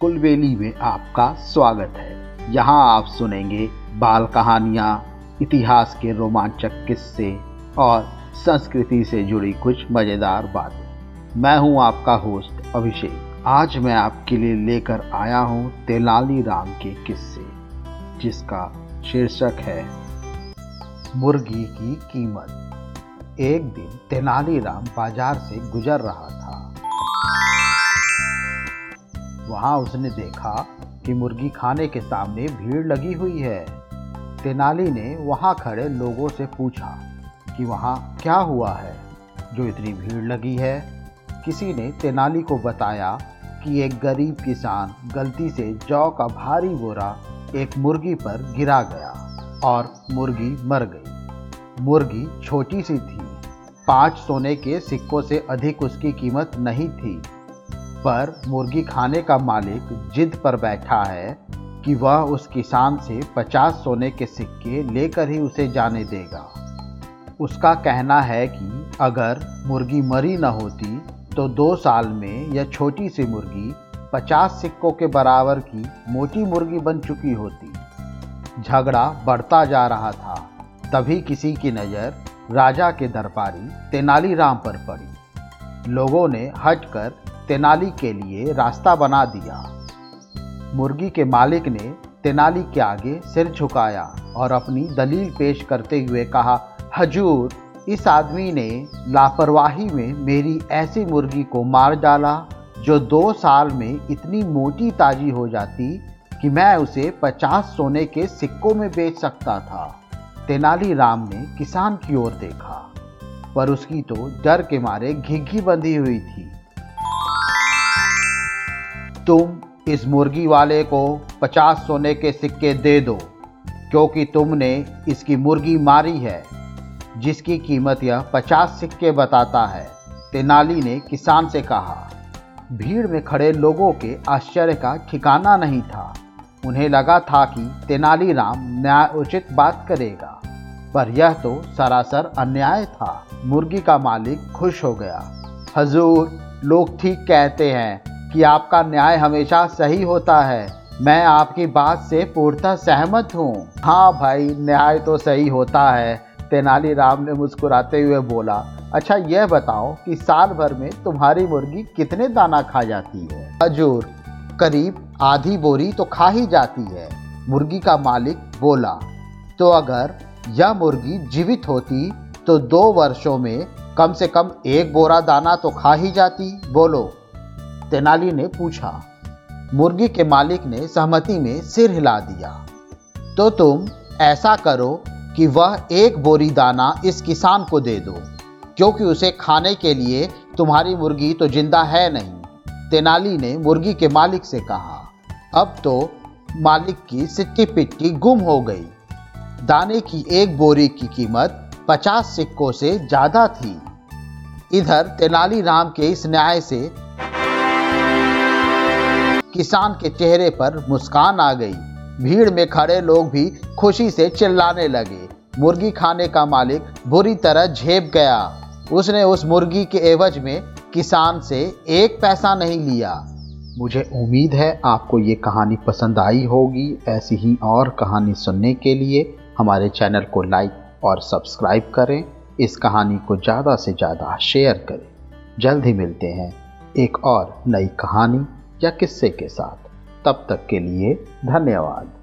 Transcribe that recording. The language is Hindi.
कुलबेली में आपका स्वागत है। यहाँ आप सुनेंगे बाल कहानियाँ, इतिहास के रोमांचक किस्से और संस्कृति से जुड़ी कुछ मज़ेदार बातें। मैं हूँ आपका होस्ट अभिषेक। आज मैं आपके लिए लेकर आया हूँ तेलाली राम के किस्से, जिसका शीर्षक है, मुर्गी की कीमत। एक दिन तेनालीराम बाज़ार से गुजर रहा था। वहाँ उसने देखा कि मुर्गी खाने के सामने भीड़ लगी हुई है। तेनाली ने वहाँ खड़े लोगों से पूछा कि वहाँ क्या हुआ है? जो इतनी भीड़ लगी है? किसी ने तेनाली को बताया कि एक गरीब किसान गलती से जौ का भारी बोरा एक मुर्गी पर गिरा गया और मुर्गी मर गई। मुर्गी छोटी सी थी। पाँच सोने के सिक्कों से अधिक उसकी कीमत नहीं थी। पर मुर्गी खाने का मालिक जिद पर बैठा है कि वह उस किसान से पचास सोने के सिक्के लेकर ही उसे जाने देगा। उसका कहना है कि अगर मुर्गी मरी न होती तो दो साल में यह छोटी सी मुर्गी पचास सिक्कों के बराबर की मोटी मुर्गी बन चुकी होती। झगड़ा बढ़ता जा रहा था। तभी किसी की नज़र राजा के दरबारी तेनालीराम पर पड़ी। लोगों ने हटकर तेनाली के लिए रास्ता बना दिया। मुर्गी के मालिक ने तेनाली के आगे सिर झुकाया और अपनी दलील पेश करते हुए कहा, हजूर, इस आदमी ने लापरवाही में मेरी ऐसी मुर्गी को मार डाला, जो दो साल में इतनी मोटी ताजी हो जाती कि मैं उसे पचास सोने के सिक्कों में बेच सकता था। तेनालीराम ने किसान की ओर देखा, पर उसकी तो डर के मारे घिघी बंधी हुई थी। तुम इस मुर्गी वाले को पचास सोने के सिक्के दे दो, क्योंकि तुमने इसकी मुर्गी मारी है, जिसकी कीमत यह पचास सिक्के बताता है, तेनाली ने किसान से कहा। भीड़ में खड़े लोगों के आश्चर्य का ठिकाना नहीं था। उन्हें लगा था कि तेनालीराम न्याय उचित बात करेगा, पर यह तो सरासर अन्याय था। मुर्गी का मालिक खुश हो गया। हजूर, लोग ठीक कहते हैं कि आपका न्याय हमेशा सही होता है। मैं आपकी बात से पूर्णतः सहमत हूँ। हाँ भाई, न्याय तो सही होता है तेनालीराम ने मुस्कुराते हुए बोला। अच्छा यह बताओ कि साल भर में तुम्हारी मुर्गी कितने दाना खा जाती है? हजूर, करीब आधी बोरी तो खा ही जाती है, मुर्गी का मालिक बोला। तो अगर यह मुर्गी जीवित होती तो दो वर्षों में कम से कम एक बोरा दाना तो खा ही जाती, बोलो। तेनाली ने पूछा, मुर्गी के मालिक ने सहमति में सिर हिला दिया। तो तुम ऐसा करो कि वह एक बोरी दाना इस किसान को दे दो, क्योंकि उसे खाने के लिए तुम्हारी मुर्गी तो ज़िंदा है नहीं, तेनाली ने मुर्गी के मालिक से कहा। अब तो मालिक की सिक्की पिट्टी गुम हो गई। दाने की एक बोरी की कीमत पचास सिक्कों से ज़्यादा थी। इधर तेनालीराम के इस न्याय से किसान के चेहरे पर मुस्कान आ गई। भीड़ में खड़े लोग भी खुशी से चिल्लाने लगे। मुर्गी खाने का मालिक बुरी तरह झेप गया। उसने उस मुर्गी के एवज में किसान से एक पैसा नहीं लिया। मुझे उम्मीद है आपको ये कहानी पसंद आई होगी। ऐसी ही और कहानी सुनने के लिए हमारे चैनल को लाइक और सब्सक्राइब करें। इस कहानी को ज़्यादा से ज़्यादा शेयर करें। जल्द ही मिलते हैं एक और नई कहानी या किस्से के साथ। तब तक के लिए धन्यवाद।